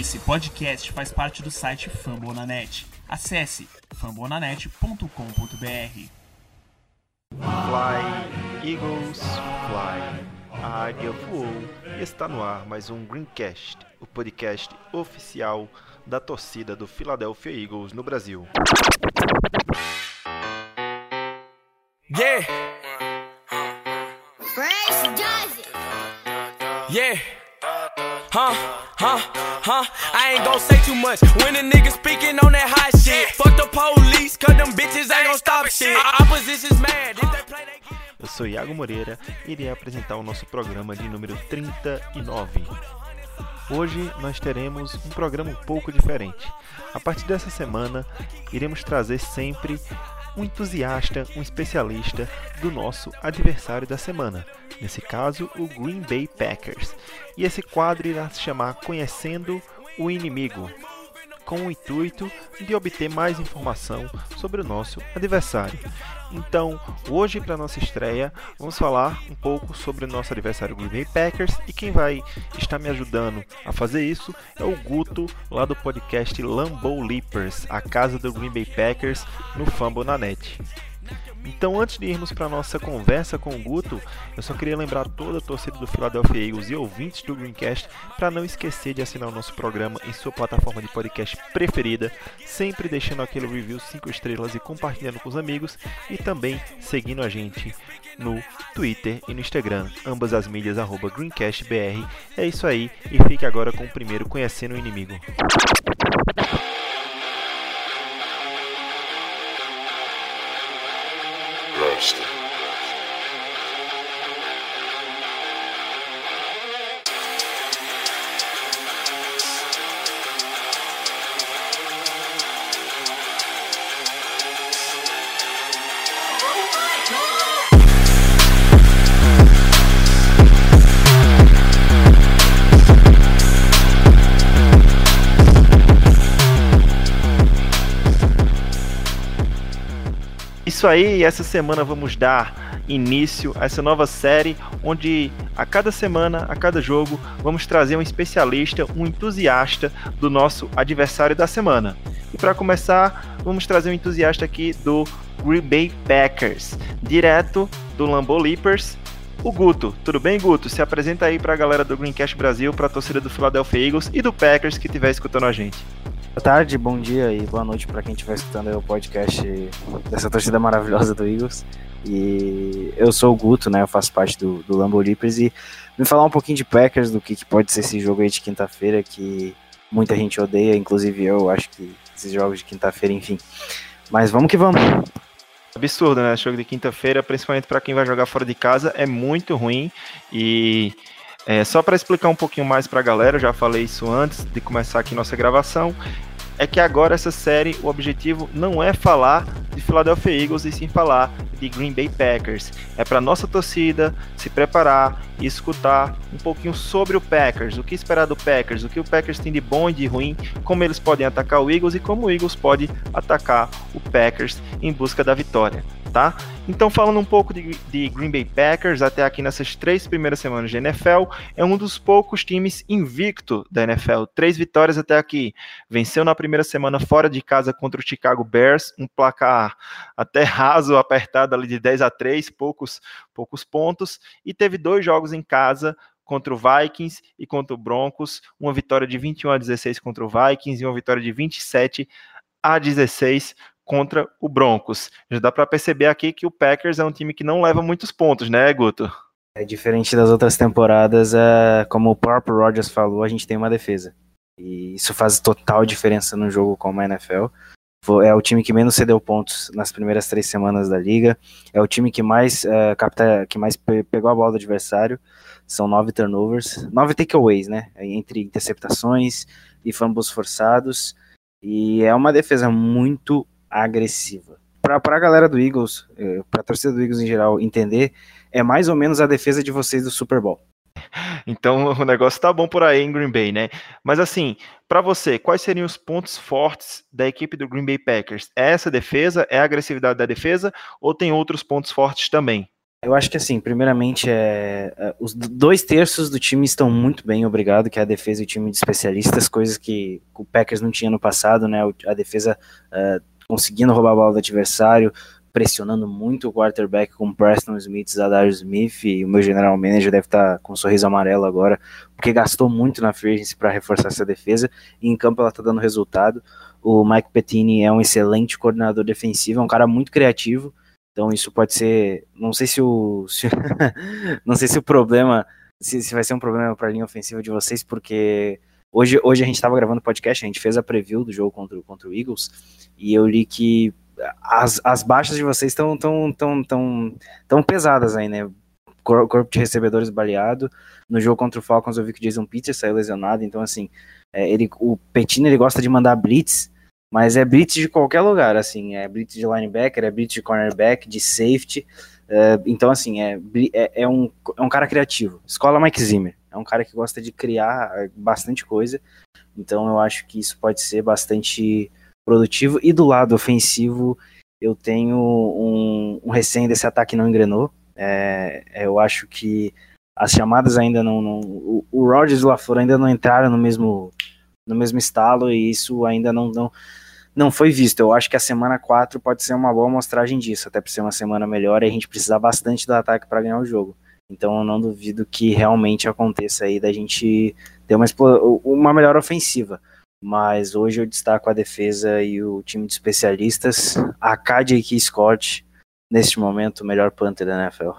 Esse podcast faz parte do site Fambonanet. Acesse fambonanet.com.br. Fly, Eagles, Fly. A águia voou e está no ar mais um Greencast, o podcast oficial da torcida do Philadelphia Eagles no Brasil. Yeah, yeah. Huh, huh, huh. I ain't gon' say too much when a nigga speaking on that hot shit. Fuck the police, cause them bitches ain't gon' stop shit. Opposition's mad if they play they game. Eu sou Iago Moreira e irei apresentar o nosso programa de número 39. Hoje nós teremos um programa um pouco diferente. A partir dessa semana, iremos trazer sempre um entusiasta, um especialista do nosso adversário da semana. Nesse caso, o Green Bay Packers. E esse quadro irá se chamar Conhecendo o Inimigo, com o intuito de obter mais informação sobre o nosso adversário. Então, hoje para nossa estreia, vamos falar um pouco sobre o nosso adversário Green Bay Packers e quem vai estar me ajudando a fazer isso é o Guto lá do podcast Lambeau Leapers, a casa do Green Bay Packers no Fumble na net. Então, antes de irmos para nossa conversa com o Guto, eu só queria lembrar toda a torcida do Philadelphia Eagles e ouvintes do Greencast para não esquecer de assinar o nosso programa em sua plataforma de podcast preferida, sempre deixando aquele review 5 estrelas e compartilhando com os amigos e também seguindo a gente no Twitter e no Instagram, ambas as mídias arroba GreencastBR. É isso aí e fique agora com o primeiro Conhecendo o Inimigo. Isso aí, essa semana vamos dar início a essa nova série onde a cada semana, a cada jogo, vamos trazer um especialista, um entusiasta do nosso adversário da semana. E para começar, vamos trazer um entusiasta aqui do Green Bay Packers, direto do Lambeau Leapers, o Guto. Tudo bem, Guto? Se apresenta aí para a galera do Greencast Brasil, para a torcida do Philadelphia Eagles e do Packers que estiver escutando a gente. Boa tarde, bom dia e boa noite para quem estiver escutando o podcast dessa torcida maravilhosa do Eagles. E eu sou o Guto, né? Eu faço parte do, do Lambo Leapers e vim falar um pouquinho de Packers, do que, que pode ser esse jogo aí de quinta-feira, que muita gente odeia, inclusive eu, acho que esses jogos de quinta-feira, enfim. Mas vamos que vamos. absurdo, né? Jogo de quinta-feira, principalmente para quem vai jogar fora de casa, é muito ruim. E é, só para explicar um pouquinho mais para a galera, já falei isso antes de começar aqui nossa gravação, é que agora essa série, o objetivo não é falar de Philadelphia Eagles e sim falar de Green Bay Packers. É para nossa torcida se preparar e escutar um pouquinho sobre o Packers, o que esperar do Packers, o que o Packers tem de bom e de ruim, como eles podem atacar o Eagles e como o Eagles pode atacar o Packers em busca da vitória, tá? Então, falando um pouco de, de Green Bay Packers, até aqui nessas três primeiras semanas de NFL, é um dos poucos times invicto da NFL. Três vitórias até aqui. Venceu na primeira semana fora de casa contra o Chicago Bears, um placar até raso, apertado ali de 10 a 3, poucos, poucos pontos, e teve dois jogos em casa contra o Vikings e contra o Broncos, uma vitória de 21 a 16 contra o Vikings e uma vitória de 27 a 16 contra o Broncos. Já dá para perceber aqui que o Packers é um time que não leva muitos pontos, né, Guto? É diferente das outras temporadas, é, como o próprio Rogers falou, a gente tem uma defesa. E isso faz total diferença no jogo como a NFL. É o time que menos cedeu pontos nas primeiras três semanas da liga. É o time que mais, é, capta, que mais pe- pegou a bola do adversário. São nove turnovers, nove takeaways, né? Entre interceptações e fumbles forçados. E é uma defesa muito agressiva. Para a galera do Eagles, para a torcida do Eagles em geral entender, é mais ou menos a defesa de vocês do Super Bowl. Então o negócio tá bom por aí em Green Bay, né? Mas assim, para você, quais seriam os pontos fortes da equipe do Green Bay Packers? É essa defesa? É a agressividade da defesa? Ou tem outros pontos fortes também? Eu acho que assim, primeiramente, é, é, os dois terços do time estão muito bem, obrigado, que é a defesa e o time de especialistas, coisas que o Packers não tinha no passado, né? A defesa uh, conseguindo roubar a bola do adversário, pressionando muito o quarterback com Preston Smith, Zadar Smith, e o meu general manager deve estar com um sorriso amarelo agora, porque gastou muito na free para reforçar essa defesa, e em campo ela está dando resultado. O Mike Pettini é um excelente coordenador defensivo, é um cara muito criativo, então isso pode ser, não sei se o, se, não sei se o problema, se, se vai ser um problema para a linha ofensiva de vocês, porque hoje, hoje a gente estava gravando podcast, a gente fez a preview do jogo contra, contra o Eagles e eu li que as, as baixas de vocês estão tão, tão, tão, tão pesadas aí, né? Corpo de recebedores baleado. No jogo contra o Falcons eu vi que o Jason Peters saiu lesionado, então assim, é, ele, o Petino ele gosta de mandar blitz mas é blitz de qualquer lugar, assim, é blitz de linebacker, é blitz de cornerback, de safety. É, então, assim, é, é, é, um, é um cara criativo. Escola Mike Zimmer. É um cara que gosta de criar é, bastante coisa. Então, eu acho que isso pode ser bastante produtivo. E do lado ofensivo, eu tenho um, um recém desse ataque não engrenou. É, eu acho que as chamadas ainda não. não o, o e o LaFleur ainda não entraram no mesmo, no mesmo estalo e isso ainda não, não, não foi visto. Eu acho que a semana 4 pode ser uma boa mostragem disso, até por ser uma semana melhor e a gente precisar bastante do ataque para ganhar o jogo. Então eu não duvido que realmente aconteça aí da gente ter uma, uma melhor ofensiva. Mas hoje eu destaco a defesa e o time de especialistas. A Key Scott, neste momento, o melhor punter da NFL.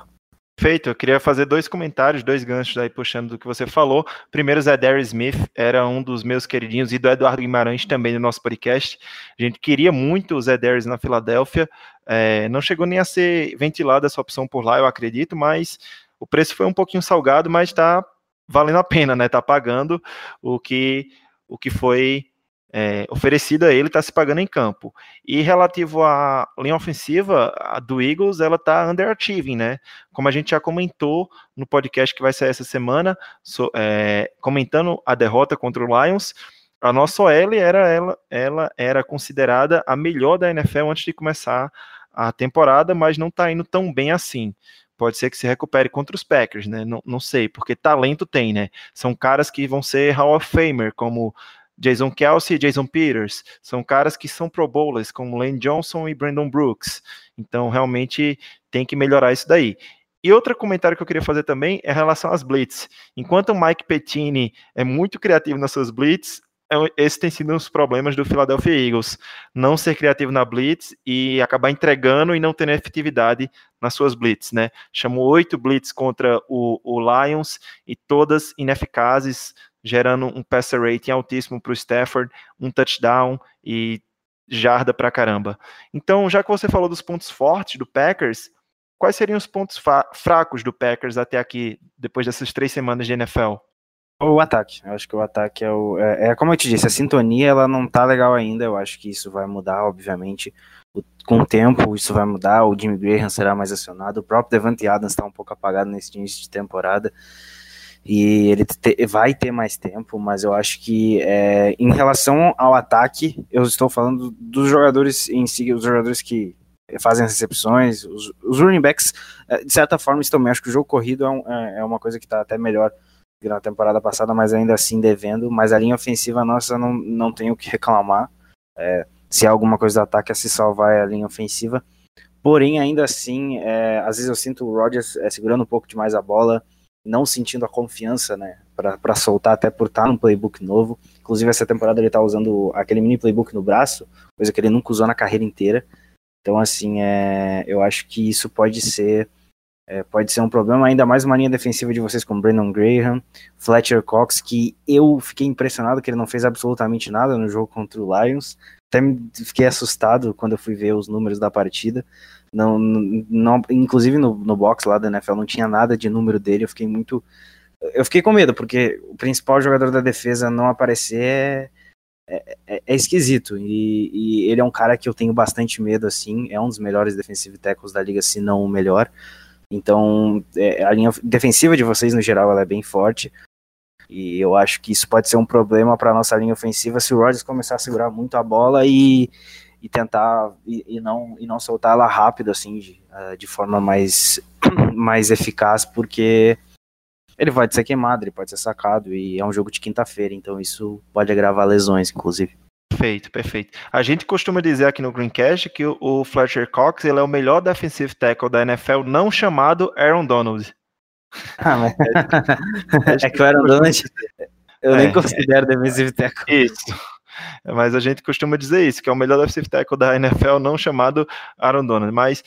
Perfeito, eu queria fazer dois comentários, dois ganchos aí puxando do que você falou. Primeiro, Zé Darius Smith era um dos meus queridinhos e do Eduardo Guimarães também no nosso podcast. A gente queria muito o Zé Darius na Filadélfia, é, não chegou nem a ser ventilada essa opção por lá, eu acredito, mas o preço foi um pouquinho salgado, mas está valendo a pena, né? Tá pagando o que, o que foi é, oferecida a ele está se pagando em campo. E relativo à linha ofensiva a do Eagles, ela está underachieving, né? Como a gente já comentou no podcast que vai sair essa semana, so, é, comentando a derrota contra o Lions, a nossa OL era, ela, ela era considerada a melhor da NFL antes de começar a temporada, mas não está indo tão bem assim pode ser que se recupere contra os Packers, né? Não, não sei, porque talento tem, né? São caras que vão ser Hall of Famer, como Jason Kelsey e Jason Peters são caras que são pro bowlers, como Lane Johnson e Brandon Brooks. Então, realmente tem que melhorar isso daí. E outro comentário que eu queria fazer também é em relação às blitz. Enquanto o Mike Pettini é muito criativo nas suas blitz, esse tem sido um dos problemas do Philadelphia Eagles. Não ser criativo na blitz e acabar entregando e não tendo efetividade nas suas blitz, né? Chamou oito blitz contra o, o Lions e todas ineficazes, gerando um passer rating altíssimo para o Stafford, um touchdown e jarda para caramba. Então, já que você falou dos pontos fortes do Packers, quais seriam os pontos fracos do Packers até aqui, depois dessas três semanas de NFL? O ataque. Eu acho que o ataque é o. É, é, como eu te disse, a sintonia ela não tá legal ainda. Eu acho que isso vai mudar, obviamente. O, com o tempo, isso vai mudar. O Jimmy Graham será mais acionado. O próprio Devante Adams está um pouco apagado nesse início de temporada e ele te, vai ter mais tempo, mas eu acho que é, em relação ao ataque, eu estou falando dos jogadores em si, os jogadores que fazem as recepções, os, os running backs, é, de certa forma, estão bem. Acho que o jogo corrido é, um, é, é uma coisa que está até melhor na temporada passada, mas ainda assim devendo. Mas a linha ofensiva nossa não, não tem o que reclamar. É, se há alguma coisa do ataque a se salvar é a linha ofensiva. Porém, ainda assim, é, às vezes eu sinto o Rodgers é, segurando um pouco demais a bola, não sentindo a confiança, né, para soltar, até por estar num playbook novo. Inclusive, essa temporada ele tá usando aquele mini playbook no braço, coisa que ele nunca usou na carreira inteira. Então, assim, é, eu acho que isso pode ser é, pode ser um problema, ainda mais uma linha defensiva de vocês com Brandon Graham, Fletcher Cox, que eu fiquei impressionado que ele não fez absolutamente nada no jogo contra o Lions. Até fiquei assustado quando eu fui ver os números da partida. Não, não, inclusive no, no box lá da NFL não tinha nada de número dele. Eu fiquei muito. Eu fiquei com medo, porque o principal jogador da defesa não aparecer é, é, é, é esquisito. E, e, ele é um cara que eu tenho bastante medo, assim. É um dos melhores defensive tackles da liga, se não o melhor. Então, é, a linha defensiva de vocês, no geral, é bem forte. E eu acho que isso pode ser um problema para nossa linha ofensiva se o Rodgers começar a segurar muito a bola e e tentar e, e, não e não soltar ela rápido assim de, uh, de forma mais mais eficaz porque ele pode ser queimado, ele pode ser sacado e é um jogo de quinta-feira, então isso pode agravar lesões, inclusive. Perfeito, perfeito. A gente costuma dizer aqui no Greencast que o Fletcher Cox ele é o melhor defensive tackle da NFL não chamado Aaron Donald. Ah, mas... é que o Aaron Donald eu é, nem considero defensive tackle. Isso. Mas a gente costuma dizer isso, que é o melhor defensive tackle da NFL não chamado Aaron Donald. Mas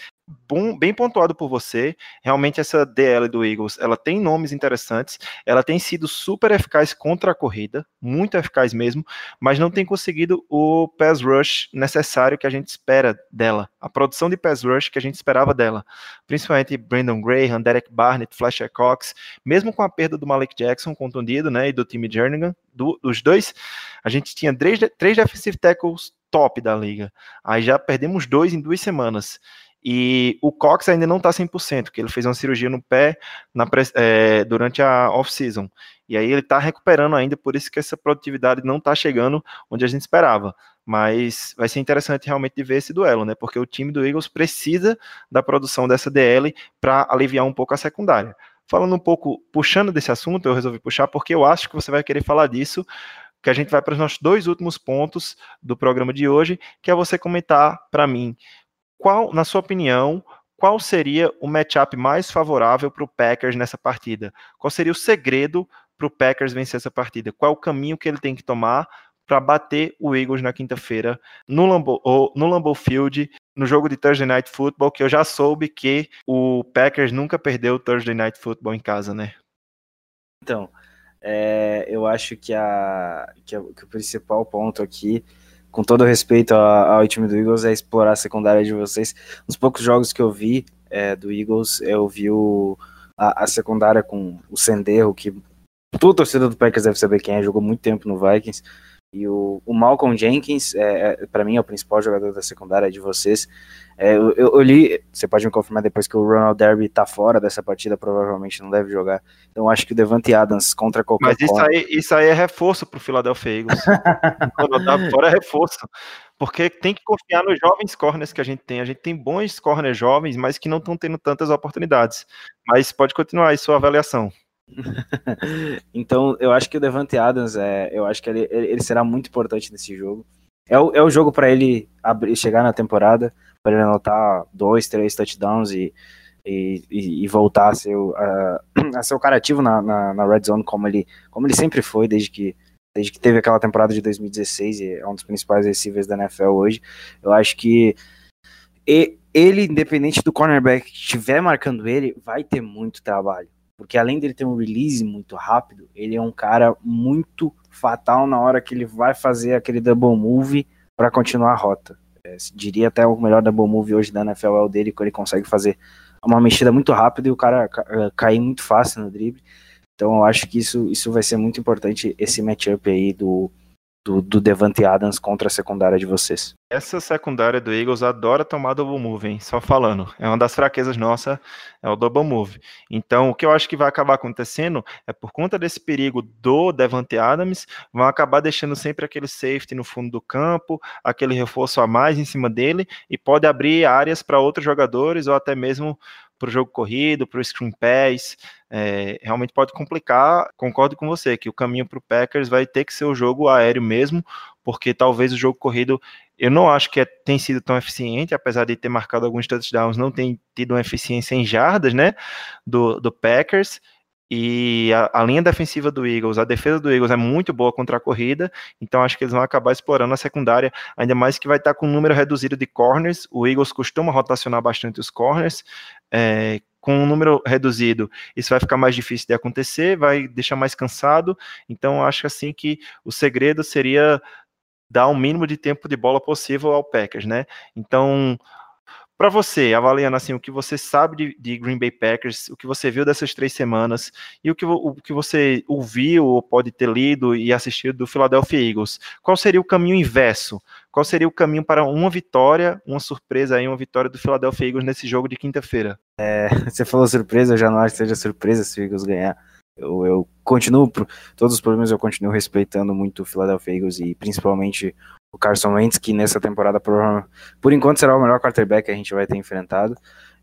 bom, bem pontuado por você. Realmente essa DL do Eagles, ela tem nomes interessantes, ela tem sido super eficaz contra a corrida, muito eficaz mesmo, mas não tem conseguido o pass rush necessário que a gente espera dela, a produção de pass rush que a gente esperava dela, principalmente Brandon Graham, Derek Barnett, Fletcher Cox, mesmo com a perda do Malik Jackson contundido, né, e do time Jernigan, do, dos dois, a gente tinha três, três defensive tackles top da liga. Aí já perdemos dois em duas semanas. E o Cox ainda não está 100%, porque ele fez uma cirurgia no pé na, é, durante a off-season. E aí ele está recuperando ainda, por isso que essa produtividade não está chegando onde a gente esperava. Mas vai ser interessante realmente ver esse duelo, né? Porque o time do Eagles precisa da produção dessa DL para aliviar um pouco a secundária. Falando um pouco, puxando desse assunto, eu resolvi puxar porque eu acho que você vai querer falar disso, que a gente vai para os nossos dois últimos pontos do programa de hoje, que é você comentar para mim qual, na sua opinião, qual seria o matchup mais favorável para o Packers nessa partida? Qual seria o segredo para o Packers vencer essa partida? Qual é o caminho que ele tem que tomar para bater o Eagles na quinta-feira no Lambeau, no Lambeau Field, no jogo de Thursday Night Football, que eu já soube que o Packers nunca perdeu o Thursday Night Football em casa, né? Então, é, eu acho que, a, que, a, que o principal ponto aqui com todo respeito ao, time do Eagles, é explorar a secundária de vocês. Nos poucos jogos que eu vi é, do Eagles, eu vi o, a, a, secundária com o Senderro, que toda torcida do Packers deve saber quem é, jogou muito tempo no Vikings. E o, o Malcolm Jenkins, é, é para mim, é o principal jogador da secundária de vocês. É, eu, eu, li, você pode me confirmar depois que o Ronald Derby tá fora dessa partida, provavelmente não deve jogar. Então acho que o Devante Adams contra qualquer Mas isso aí, isso aí é reforço pro Philadelphia Eagles. Quando tá fora é reforço. Porque tem que confiar nos jovens corners que a gente tem. A gente tem bons corners jovens, mas que não estão tendo tantas oportunidades. Mas pode continuar aí sua avaliação. então, eu acho que o Devante Adams, é, eu acho que ele, ele será muito importante nesse jogo. É o, é o jogo para ele abrir, chegar na temporada, para ele anotar dois, três touchdowns e, e, e voltar a ser, o, a, a ser o cara ativo na, na, na, red zone como ele, como ele sempre foi desde que, desde que teve aquela temporada de 2016 e é um dos principais receivers da NFL hoje. Eu acho que ele, independente do cornerback que estiver marcando ele, vai ter muito trabalho porque além dele ter um release muito rápido, ele é um cara muito fatal na hora que ele vai fazer aquele double move para continuar a rota. É, diria até o melhor double move hoje da NFL é o dele, que ele consegue fazer uma mexida muito rápida e o cara eh, cair muito fácil no drible. Então eu acho que isso, isso vai ser muito importante, esse matchup aí do, do, do Devante Adams contra a secundária de vocês. Essa secundária do Eagles adora tomar double move, hein? Só falando. É uma das fraquezas nossa, é o double move. Então, o que eu acho que vai acabar acontecendo é por conta desse perigo do Devante Adams, vão acabar deixando sempre aquele safety no fundo do campo, aquele reforço a mais em cima dele e pode abrir áreas para outros jogadores ou até mesmo para o jogo corrido, para o screen pass, é, realmente pode complicar. Concordo com você que o caminho para o Packers vai ter que ser o jogo aéreo mesmo, porque talvez o jogo corrido eu não acho que é, tem sido tão eficiente, apesar de ter marcado alguns touchdowns, não tem tido uma eficiência em jardas, né, do, do Packers. E a, a, linha defensiva do Eagles, a defesa do Eagles é muito boa contra a corrida, então acho que eles vão acabar explorando a secundária, ainda mais que vai estar com um número reduzido de corners. O Eagles costuma rotacionar bastante os corners. É, com um número reduzido, isso vai ficar mais difícil de acontecer, vai deixar mais cansado. Então, acho assim que o segredo seria dar o mínimo de tempo de bola possível ao Packers, né? Então, para você, avaliando assim o que você sabe de, de, Green Bay Packers, o que você viu dessas três semanas e o que, o que você ouviu ou pode ter lido e assistido do Philadelphia Eagles, qual seria o caminho inverso? Qual seria o caminho para uma vitória, uma surpresa aí, uma vitória do Philadelphia Eagles nesse jogo de quinta-feira? É, você falou surpresa, eu já não acho que seja surpresa se o Eagles ganhar. Eu, eu continuo, todos os problemas eu continuo respeitando muito o Philadelphia Eagles e principalmente o Carson Wentz, que nessa temporada por enquanto será o melhor quarterback que a gente vai ter enfrentado.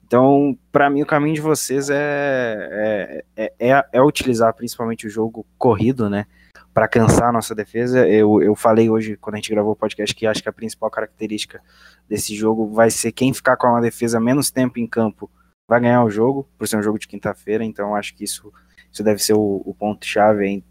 Então, para mim, o caminho de vocês é, é, é, é, é utilizar principalmente o jogo corrido, né? Para cansar a nossa defesa. Eu, eu falei hoje, quando a gente gravou o podcast, que acho que a principal característica desse jogo vai ser quem ficar com uma defesa menos tempo em campo vai ganhar o jogo, por ser um jogo de quinta-feira. Então, acho que isso, isso deve ser o, o ponto-chave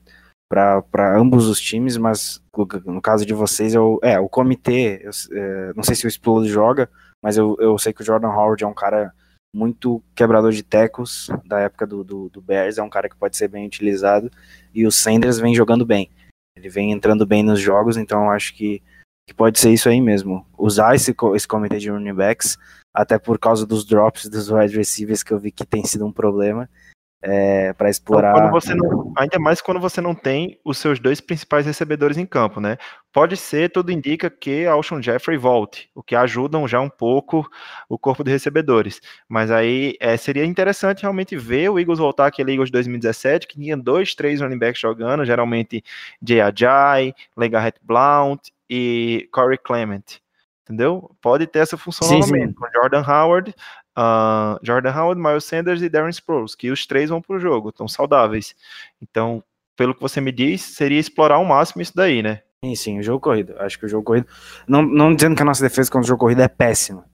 para ambos os times. Mas no caso de vocês, eu, é, o comitê, eu, é, não sei se o Explode joga, mas eu, eu sei que o Jordan Howard é um cara muito quebrador de tecos da época do, do, do, Bears, é um cara que pode ser bem utilizado, e o Sanders vem jogando bem. Ele vem entrando bem nos jogos, então eu acho que, que pode ser isso aí mesmo. Usar esse, esse comitê de running backs, até por causa dos drops dos wide receivers que eu vi que tem sido um problema, é, para explorar. Então, não, ainda mais quando você não tem os seus dois principais recebedores em campo, né? Pode ser, tudo indica que Alshon Jeffrey volte, o que ajudam já um pouco o corpo de recebedores. Mas aí é, seria interessante realmente ver o Eagles voltar aquele Eagles 2017, que tinha dois, três running backs jogando, geralmente Jay Ajay, Legarrette Blount e Corey Clement entendeu? Pode ter essa função sim, novamente, sim. com Jordan Howard, uh, Jordan Howard, Miles Sanders e Darren Sproles, que os três vão para o jogo, estão saudáveis. Então, pelo que você me diz, seria explorar ao máximo isso daí, né? Sim, sim, o jogo corrido. Acho que o jogo corrido. Não, não dizendo que a nossa defesa contra o jogo corrido é péssima,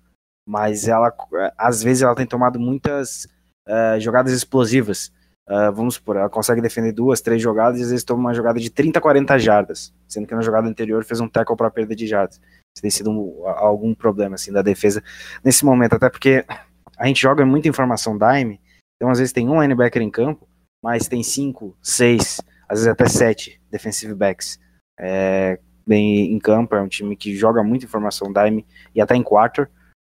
mas ela, às vezes, ela tem tomado muitas uh, jogadas explosivas. Uh, vamos supor, ela consegue defender duas, três jogadas e às vezes toma uma jogada de 30, 40 jardas, sendo que na jogada anterior fez um tackle para perda de jardas. Isso tem sido um, algum problema assim da defesa nesse momento, até porque a gente joga muita informação dime, então às vezes tem um linebacker em campo, mas tem cinco, seis, às vezes até sete defensive backs é, bem em campo. É um time que joga muita informação dime e até em quarter.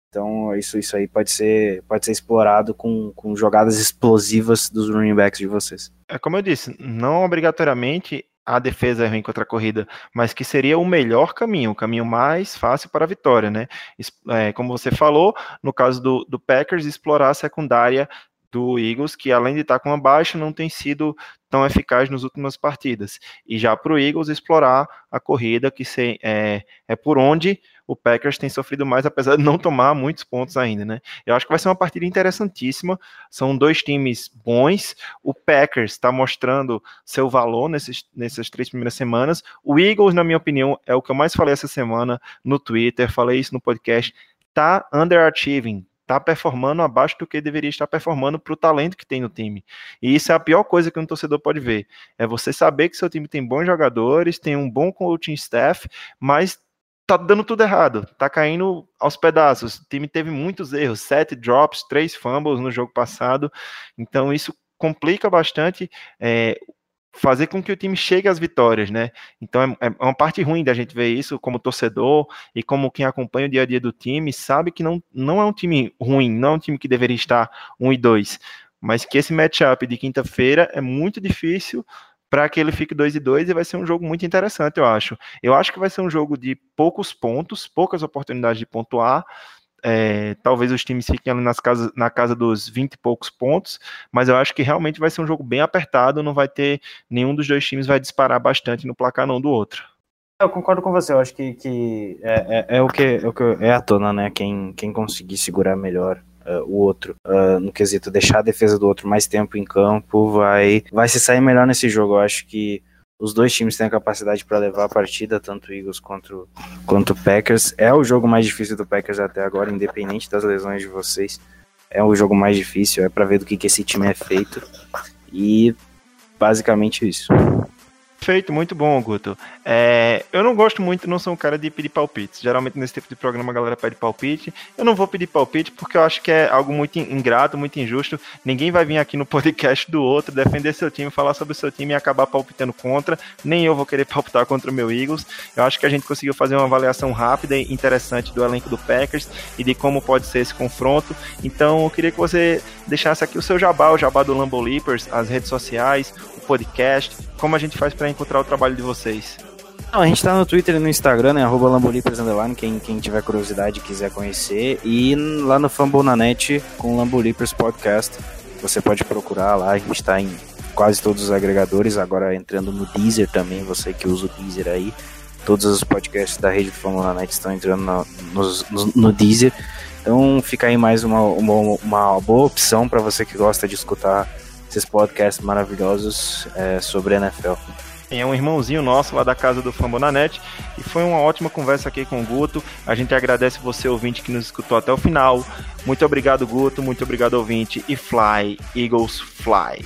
Então isso, isso aí pode ser, pode ser explorado com, com jogadas explosivas dos running backs de vocês. É como eu disse, não obrigatoriamente a defesa é ruim contra a corrida, mas que seria o melhor caminho, o caminho mais fácil para a vitória, né? É, como você falou, no caso do, do Packers, explorar a secundária do Eagles, que além de estar com uma baixa, não tem sido tão eficaz nas últimas partidas. E já para o Eagles explorar a corrida, que se, é, é por onde o Packers tem sofrido mais, apesar de não tomar muitos pontos ainda, né? Eu acho que vai ser uma partida interessantíssima. São dois times bons. O Packers está mostrando seu valor nesses, nessas três primeiras semanas. O Eagles, na minha opinião, é o que eu mais falei essa semana no Twitter, falei isso no podcast. Tá underachieving, tá performando abaixo do que deveria estar performando para o talento que tem no time. E isso é a pior coisa que um torcedor pode ver. É você saber que seu time tem bons jogadores, tem um bom coaching staff, mas tá dando tudo errado, tá caindo aos pedaços. O time teve muitos erros, sete drops, três fumbles no jogo passado, então isso complica bastante é, fazer com que o time chegue às vitórias, né? Então é, é, uma parte ruim da gente ver isso como torcedor e como quem acompanha o dia a dia do time sabe que não, não é um time ruim, não é um time que deveria estar 1 e 2, mas que esse matchup de quinta-feira é muito difícil para que ele fique 2 e 2 e vai ser um jogo muito interessante, eu acho. Eu acho que vai ser um jogo de poucos pontos, poucas oportunidades de pontuar. É, talvez os times fiquem ali nas casas, na casa dos 20 e poucos pontos, mas eu acho que realmente vai ser um jogo bem apertado, não vai ter nenhum dos dois times vai disparar bastante no placar não do outro. Eu concordo com você, eu acho que, que é, é, é, o que, é o que é a tona, né? Quem, quem conseguir segurar melhor uh, o outro, uh, no quesito deixar a defesa do outro mais tempo em campo, vai, vai se sair melhor nesse jogo. Eu acho que os dois times têm a capacidade para levar a partida, tanto Eagles quanto, quanto Packers. É o jogo mais difícil do Packers até agora, independente das lesões de vocês. É o jogo mais difícil, é para ver do que, que esse time é feito. E basicamente isso. Perfeito, muito bom, Guto. É, eu não gosto muito, não sou um cara de pedir palpites. Geralmente nesse tipo de programa a galera pede palpite. Eu não vou pedir palpite porque eu acho que é algo muito ingrato, muito injusto. Ninguém vai vir aqui no podcast do outro defender seu time, falar sobre o seu time e acabar palpitando contra. Nem eu vou querer palpitar contra o meu Eagles. Eu acho que a gente conseguiu fazer uma avaliação rápida e interessante do elenco do Packers e de como pode ser esse confronto. Então eu queria que você deixasse aqui o seu jabá, o jabá do Lambo Leapers, as redes sociais, podcast? Como a gente faz para encontrar o trabalho de vocês? Não, a gente tá no Twitter e no Instagram, né? Arroba quem, quem tiver curiosidade quiser conhecer. E lá no Fambonanet com Lambolipers Podcast. Você pode procurar lá, a gente tá em quase todos os agregadores, agora entrando no Deezer também, você que usa o Deezer aí. Todos os podcasts da rede do Net estão entrando no, no, no Deezer. Então fica aí mais uma, uma, uma boa opção para você que gosta de escutar esses podcasts maravilhosos é, sobre NFL. É um irmãozinho nosso lá da casa do Fambonanet e foi uma ótima conversa aqui com o Guto. A gente agradece você, ouvinte, que nos escutou até o final. Muito obrigado, Guto. Muito obrigado, ouvinte. E fly, Eagles, fly.